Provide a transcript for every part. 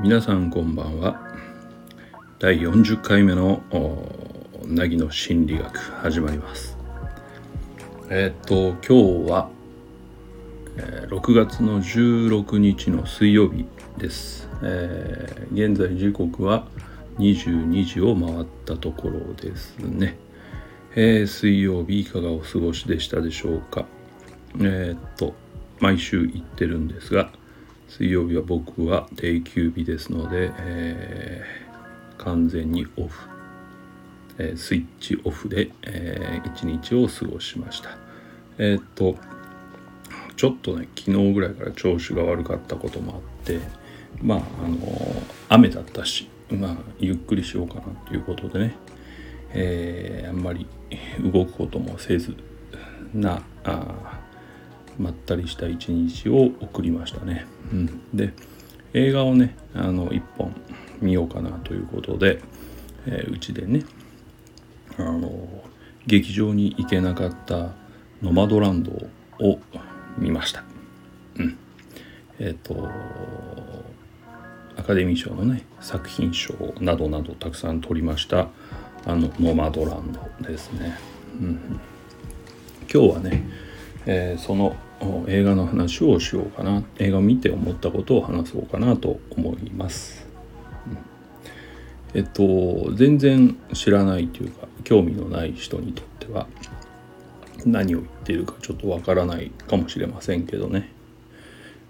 皆さんこんばんは。第40回目の凪の心理学始まります。えっと今日は、えー、6月の16日の水曜日です、えー、現在時刻は22時を回ったところですね、えー、水曜日いかがお過ごしでしたでしょうか？えー、っと毎週行ってるんですが水曜日は僕は定休日ですので、えー、完全にオフ、え、スイッチオフで、えー、一日を過ごしました。えっとちょっとね昨日ぐらいから調子が悪かったこともあってまああの雨だったしまあゆっくりしようかなということでね、えあんまり動くこともせずなあまったりした一日を送りましたね。うん、で映画をねあの1本見ようかなということでうち、えー、でねあの劇場に行けなかった「ノマドランド」を見ました。うん、えっ、ー、とアカデミー賞のね作品賞などなどたくさん取りましたあの「ノマドランド」ですね。うん、今日はねえー、その映画の話をしようかな。映画を見て思ったことを話そうかなと思います。えっと全然知らないというか興味のない人にとっては何を言っているかちょっとわからないかもしれませんけどね。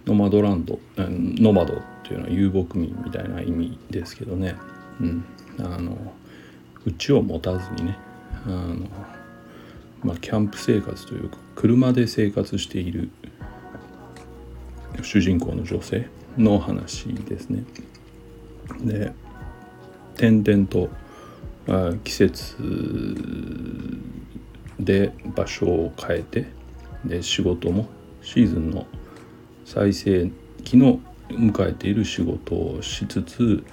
ノマドランドノマドっていうのは遊牧民みたいな意味ですけどね、うん、あの家を持たずにねあのまあ、キャンプ生活というか車で生活している主人公の女性の話ですね。で点々とあ季節で場所を変えてで仕事もシーズンの最盛期の迎えている仕事をしつつ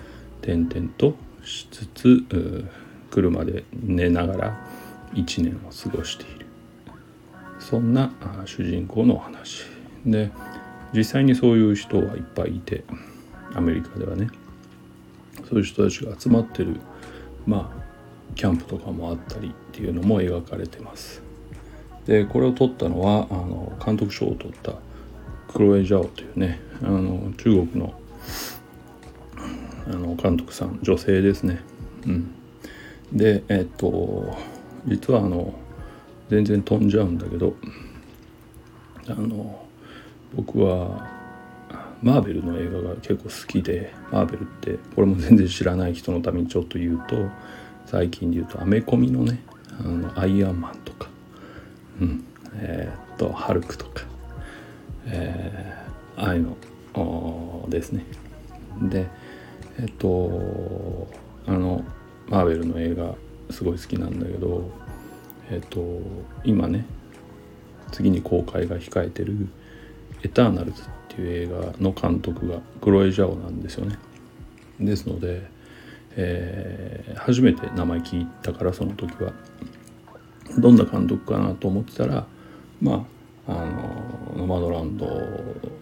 点々としつつ車で寝ながら1年を過ごしている。そんな主人公のお話。で実際にそういう人はいっぱいいてアメリカではね。そういう人たちが集まってるまあキャンプとかもあったりっていうのも描かれてます。でこれを撮ったのはあの監督賞を取ったクロエ・ジャオというねあの中国のあの監督さん女性ですね。うん。でえっと実はあの全然飛んじゃうんだけどあの僕はマーベルの映画が結構好きでマーベルってこれも全然知らない人のためにちょっと言うと最近で言うとアメコミのねあのアイアンマンとか、うんえー、っとハルクとか、えー、ああいうのですね。でえっとあのマーベルの映画すごい好きなんだけどえっ、と今ね次に公開が控えてる「エターナルズ」っていう映画の監督がクロエ・ジャオなんですよね。ですので、えー、初めて名前聞いたからその時は。どんな監督かなと思ってたらまああのノマドランド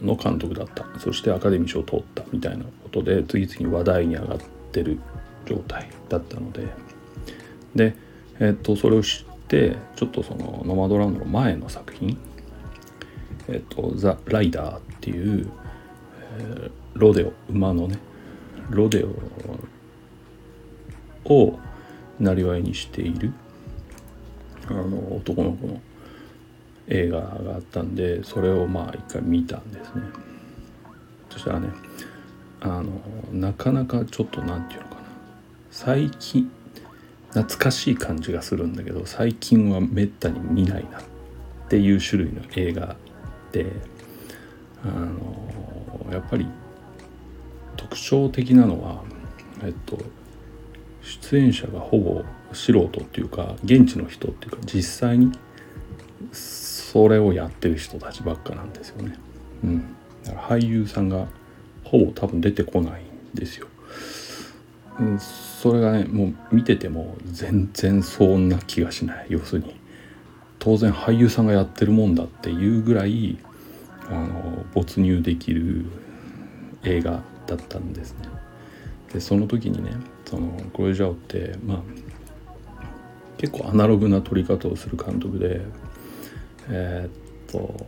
の監督だった。そしてアカデミー賞を取ったみたいなことで次々話題に上がってる。状態だったので。で、えっとそれを知ってちょっとそのノマドランドの前の作品「えっと、ザ・ライダー」っていう、えー、ロデオ馬のねロデオをなりわいにしているあの男の子の映画があったんでそれをまあ一回見たんですね。そしたらねあのなかなかちょっと何て言うの最近懐かしい感じがするんだけど最近はめったに見ないなっていう種類の映画であのやっぱり特徴的なのはえっと出演者がほぼ素人っていうか現地の人っていうか実際にそれをやってる人たちばっかなんですよね。うん、俳優さんがほぼ多分出てこないんですよ。それがねもう見てても全然そんな気がしない要するに当然俳優さんがやってるもんだっていうぐらいあの没入できる映画だったんですね。でその時にねそのクロエ・ジャオってまあ結構アナログな撮り方をする監督でえー、っと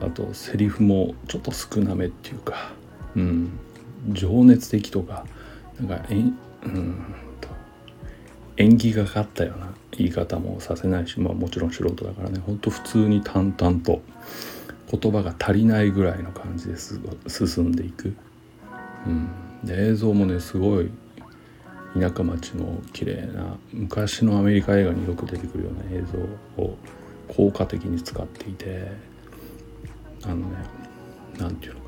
あとセリフもちょっと少なめっていうか、うん、情熱的とかなんかえん、うんと、縁起がかったような言い方もさせないし、まあ、もちろん素人だからね。ほんと普通に淡々と言葉が足りないぐらいの感じです進んでいく、うん、で映像もねすごい田舎町の綺麗な昔のアメリカ映画によく出てくるような映像を効果的に使っていてあのね何て言うの？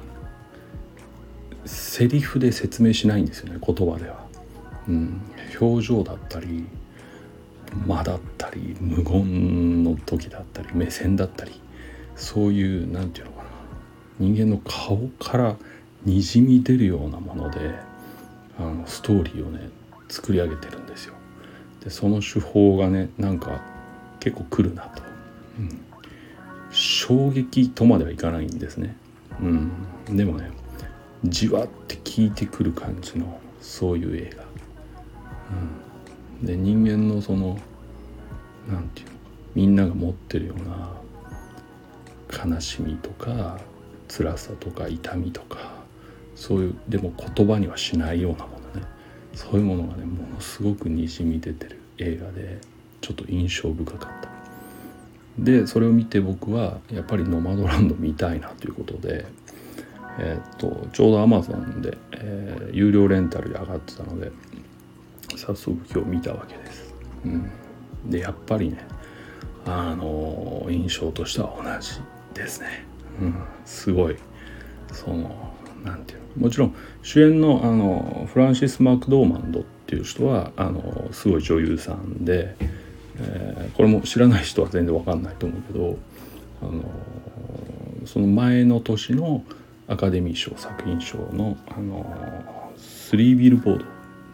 セリフで説明しないんですよね言葉では。うん、表情だったり間だったり無言の時だったり目線だったりそういう何て言うのかな。人間の顔からにじみ出るようなものであのストーリーをね作り上げてるんですよ。でその手法がねなんか結構来るなと、うん、衝撃とまではいかないんですね、うん、でもねじわって効いてくる感じのそういう映画、うん、で人間のその何て言うのみんなが持ってるような悲しみとか辛さとか痛みとかそういうでも言葉にはしないようなものね。そういうものがねものすごくにじみ出てる映画でちょっと印象深かった。でそれを見て僕はやっぱりノマドランド見たいなということで、えー、っとちょうどアマゾンで、えー、有料レンタルで上がってたので早速今日見たわけです。うん、でやっぱりねあのー、印象としては同じですね。うん、すごいそのなんていうのもちろん主演のあのフランシス・マクドーマンドっていう人はあのすごい女優さんで。えー、これも知らない人は全然わかんないと思うけど、あのー、その前の年のアカデミー賞作品賞の、あのー、スリービルボード。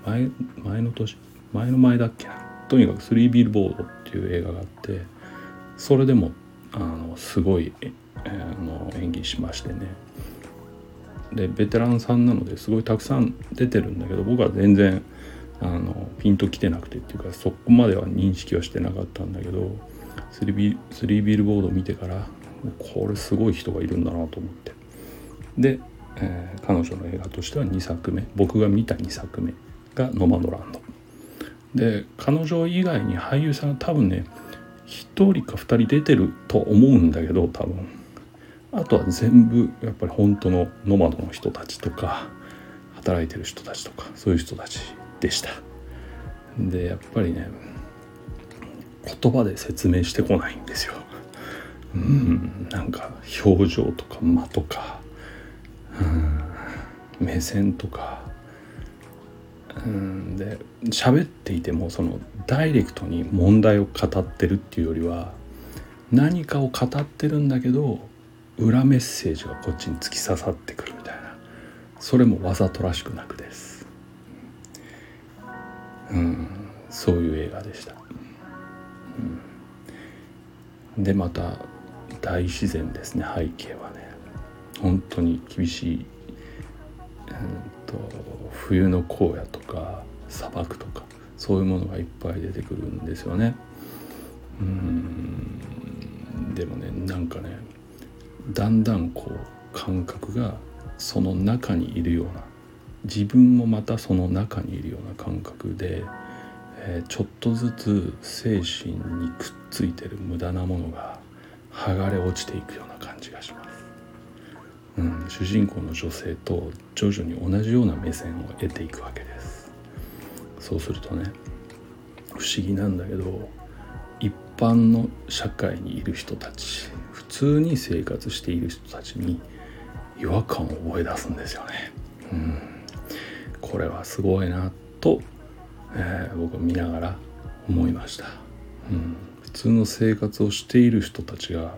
前前の年？前の前だっけな？とにかく「スリービルボード」っていう映画があってそれでもあのすごい、えー、あの演技しましてね。でベテランさんなのですごいたくさん出てるんだけど僕は全然あのピンときてなくてっていうかそこまでは認識はしてなかったんだけどスリービスリービルボード見てからこれすごい人がいるんだなと思って。で、えー、彼女の映画としては2作目僕が見た2作目が「ノマドランド」で彼女以外に俳優さん多分ね1人か2人出てると思うんだけど多分。あとは全部やっぱり本当のノマドの人たちとか働いてる人たちとかそういう人たちでした。でやっぱりね言葉で説明してこないんですよ。うんなんか表情とか間とか目線とか。うん。で喋っていてもそのダイレクトに問題を語ってるっていうよりは何かを語ってるんだけど裏メッセージがこっちに突き刺さってくるみたいな。それもわざとらしくなくです。うん、そういう映画でした、うん、でまた大自然ですね背景はね。本当に厳しい、うんと、冬の荒野とか砂漠とかそういうものがいっぱい出てくるんですよね。うん。でもねなんかねだんだんこう感覚がその中にいるような自分もまたその中にいるような感覚で、えー、ちょっとずつ精神にくっついてる無駄なものが剥がれ落ちていくような感じがします、うん、主人公の女性と徐々に同じような目線を得ていくわけです。そうするとね不思議なんだけど一般の社会にいる人たち普通に生活している人たちに違和感を覚え出すんですよね。うん。これはすごいなと、えー、僕は見ながら思いました、うん、普通の生活をしている人たちが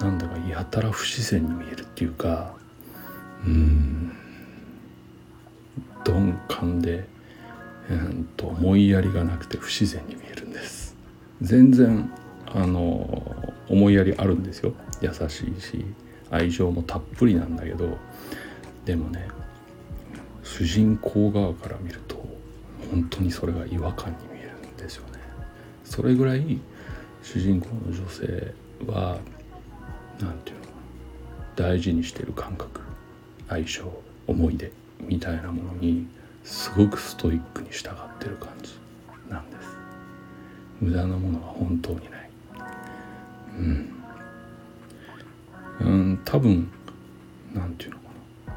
なんだかやたら不自然に見えるっていうかうん鈍感で、えー、と思いやりがなくて不自然に見えるんです。全然あの思いやりあるんですよ。優しいし愛情もたっぷりなんだけどでもね主人公側から見ると本当にそれが違和感に見えるんですよね。それぐらい主人公の女性は何て言うの大事にしてる感覚相性思い出みたいなものにすごくストイックに従ってる感じなんです。無駄なものは本当にない。うん。うん多分なんていうのかな。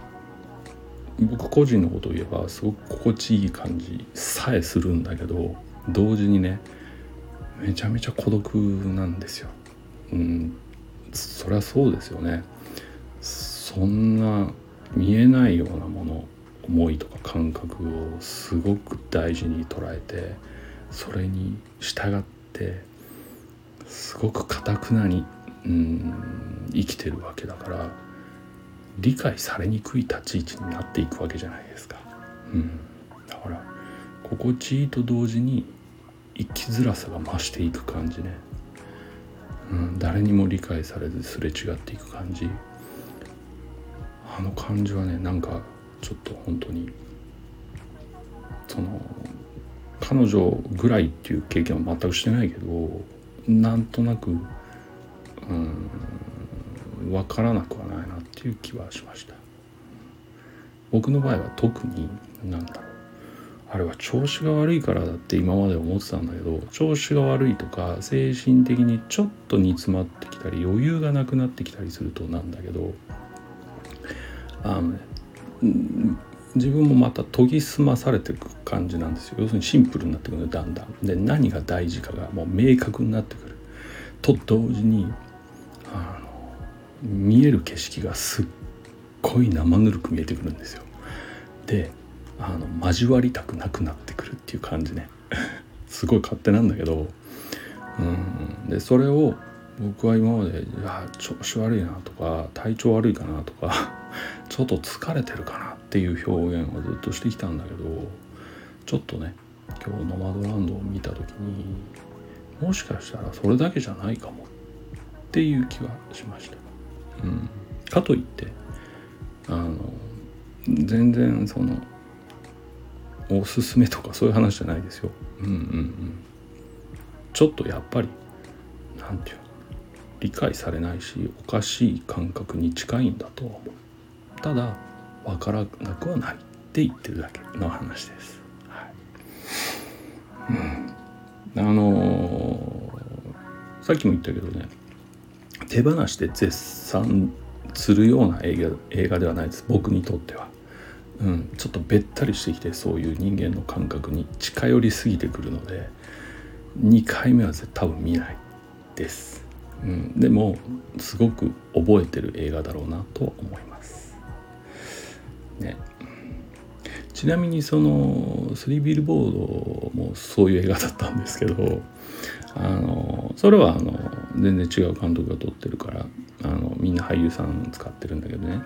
僕個人のことを言えばすごく心地いい感じさえするんだけど同時にねめちゃめちゃ孤独なんですよ。うん。そりゃそうですよね。そんな見えないようなもの思いとか感覚をすごく大事に捉えてそれに従ってすごくかたくなにうん生きてるわけだから理解されにくい立ち位置になっていくわけじゃないですか。うん、だから心地いいと同時に生きづらさが増していく感じね、うん、誰にも理解されずすれ違っていく感じ。あの感じはねなんかちょっと本当にその彼女ぐらいっていう経験は全くしてないけどなんとなくうん分からなくはないなっていう気はしました。僕の場合は特に何だろう。あれは調子が悪いからだって今まで思ってたんだけど調子が悪いとか精神的にちょっと煮詰まってきたり余裕がなくなってきたりするとなんだけどあのね自分もまた研ぎ澄まされていく感じなんですよ。要するにシンプルになってくるだんだん。で何が大事かがもう明確になってくる。と同時にあの見える景色がすっごい生ぬるく見えてくるんですよ。であの交わりたくなくなってくるっていう感じね。すごい勝手なんだけど。うん。でそれを僕は今まで「いや調子悪いな」とか「体調悪いかな」とか ちょっと疲れてるかなっていう表現をずっとしてきたんだけどちょっとね今日ノマドランドを見た時にもしかしたらそれだけじゃないかもっていう気はしました。うん、かといってあの全然そのおすすめとかそういう話じゃないですよ。うんうんうん。ちょっとやっぱり何て言うの理解されないしおかしい感覚に近いんだと思う。ただ分からなくはないって言ってるだけの話です。はいうん、あのー、さっきも言ったけどね手放しで絶賛するような映画映画ではないです僕にとっては。うん、ちょっとべったりしてきてそういう人間の感覚に近寄りすぎてくるので2回目は多分見ないです、うん、でもすごく覚えてる映画だろうなと思います。ね。ちなみにその「スリービルボード」もそういう映画だったんですけどあのそれはあの全然違う監督が撮ってるからあのみんな俳優さん使ってるんだけどね。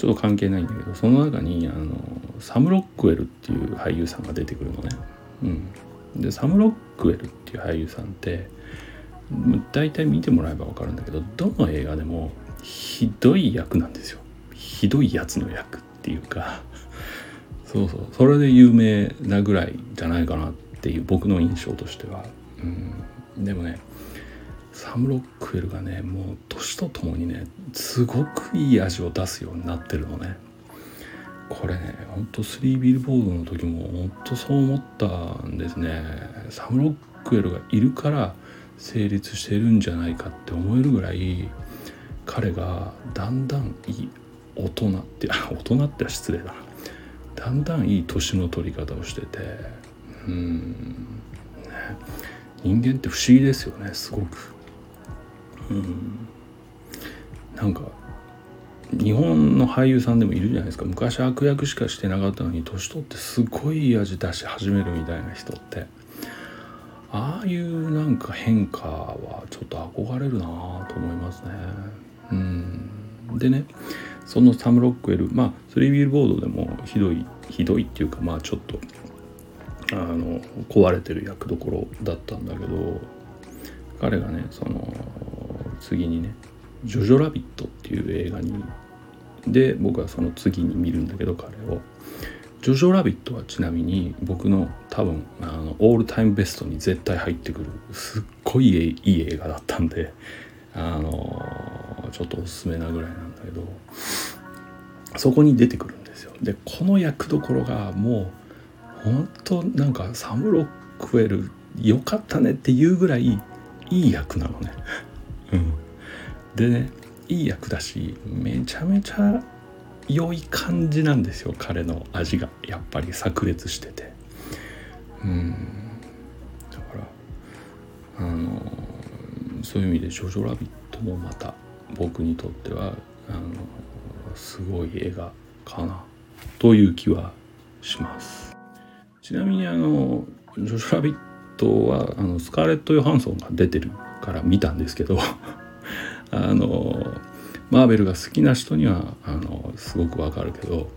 ちょっと関係ないんだけどその中にあのサム・ロックウェルっていう俳優さんが出てくるのね。うん、でサム・ロックウェルっていう俳優さんって大体見てもらえば分かるんだけどどの映画でもひどい役なんですよ。ひどいやつの役っていうか そうそうそれで有名なぐらいじゃないかなっていう僕の印象としては。うん、でもねサム・ロックウェルがねもう年とともにねすごくいい味を出すようになってるのね。これねほんとスリービルボードの時もほんとそう思ったんですね。サム・ロックウェルがいるから成立してるんじゃないかって思えるぐらい彼がだんだんいい大人って大人っては失礼だ。なだんだんいい年の取り方をしててうんね人間って不思議ですよねすごく。うん。なんか日本の俳優さんでもいるじゃないですか。昔悪役しかしてなかったのに年取ってすごい味出し始めるみたいな人って。ああいうなんか変化はちょっと憧れるなと思いますね。うん。でねそのサム・ロックウェルまあスリービルボードでもひどいひどいっていうかまあちょっとあの壊れてる役どころだったんだけど彼がねその次にね「ジョジョラビット」っていう映画にで僕はその次に見るんだけど彼を「ジョジョラビット」はちなみに僕の多分あのオールタイムベストに絶対入ってくるすっごいいい映画だったんであのちょっとおすすめなぐらいなんだけどそこに出てくるんですよでこの役どころがもう本当なんかサム・ロックウェルよかったねっていうぐらいいい役なのね。うん、でねいい役だしめちゃめちゃ良い感じなんですよ彼の味が。やっぱり炸裂してて。うん。だからあのそういう意味で「ジョジョラビット」もまた僕にとってはあのすごい映画かなという気はします。ちなみにあの「ジョジョラビットは」あのスカーレット・ヨハンソンが出てるから見たんですけど あのマーベルが好きな人にはあのすごくわかるけど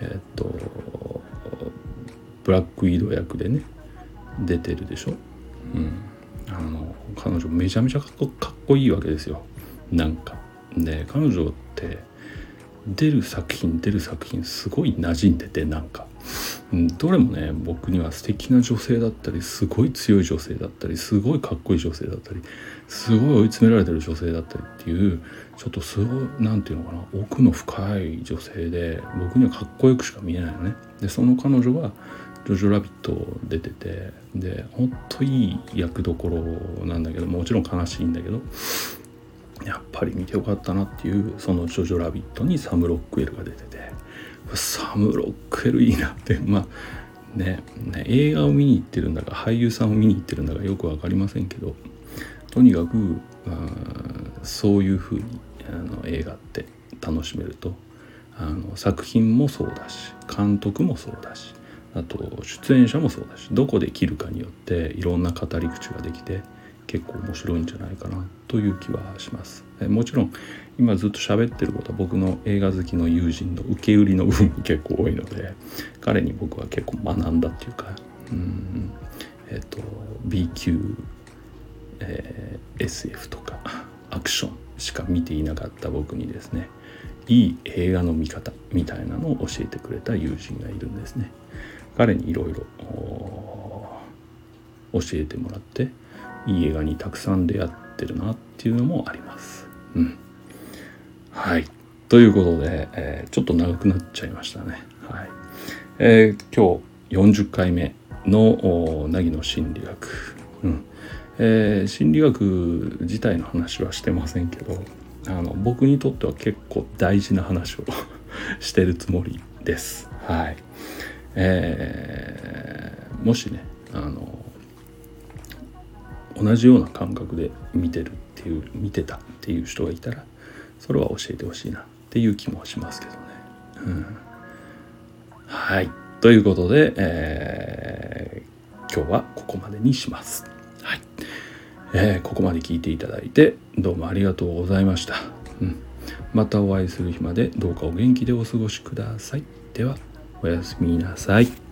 えっとブラックウィード役でね出てるでしょ、うん、あの彼女めちゃめちゃかっこいいわけですよ。なんか。で彼女って出る作品出る作品すごい馴染んでてなんか、どれもね僕には素敵な女性だったりすごい強い女性だったりすごいかっこいい女性だったりすごい追い詰められてる女性だったりっていうちょっとすごい何て言うのかな奥の深い女性で僕にはかっこよくしか見えないのね。でその彼女がジョジョラビット出ててでほんといい役どころなんだけどもちろん悲しいんだけどやっぱり見てよかったなっていうその「ジョジョラビット」にサム・ロックウェルが出ててサム・ロックウェルいいなってまあ ねね映画を見に行ってるんだか俳優さんを見に行ってるんだかよく分かりませんけどとにかくそういうふうにあの映画って楽しめるとあの作品もそうだし監督もそうだしあと出演者もそうだしどこで切るかによっていろんな語り口ができて結構面白いんじゃないかなという気はします。もちろん今ずっと喋ってることは僕の映画好きの友人の受け売りの部分も結構多いので彼に僕は結構学んだっていうかうんえっ、ー、と B 級、えー、SF とかアクションしか見ていなかった僕にですねいい映画の見方みたいなのを教えてくれた友人がいるんですね。彼にいろいろ教えてもらっていい映画にたくさん出会ってるなっていうのもあります。うん、はい。ということで、えー、ちょっと長くなっちゃいましたね。はい。えー、今日40回目の凪の心理学、うん。えー、心理学自体の話はしてませんけどあの僕にとっては結構大事な話を してるつもりです。はい。えー、もしねあの同じような感覚で見てるっていう見てたっていう人がいたらそれは教えてほしいなっていう気もしますけどね。うん、はいということで、えー、今日はここまでにします。はいえー、ここまで聞いていただいてどうもありがとうございました。うん、またお会いする日までどうかお元気でお過ごしください。ではおやすみなさい。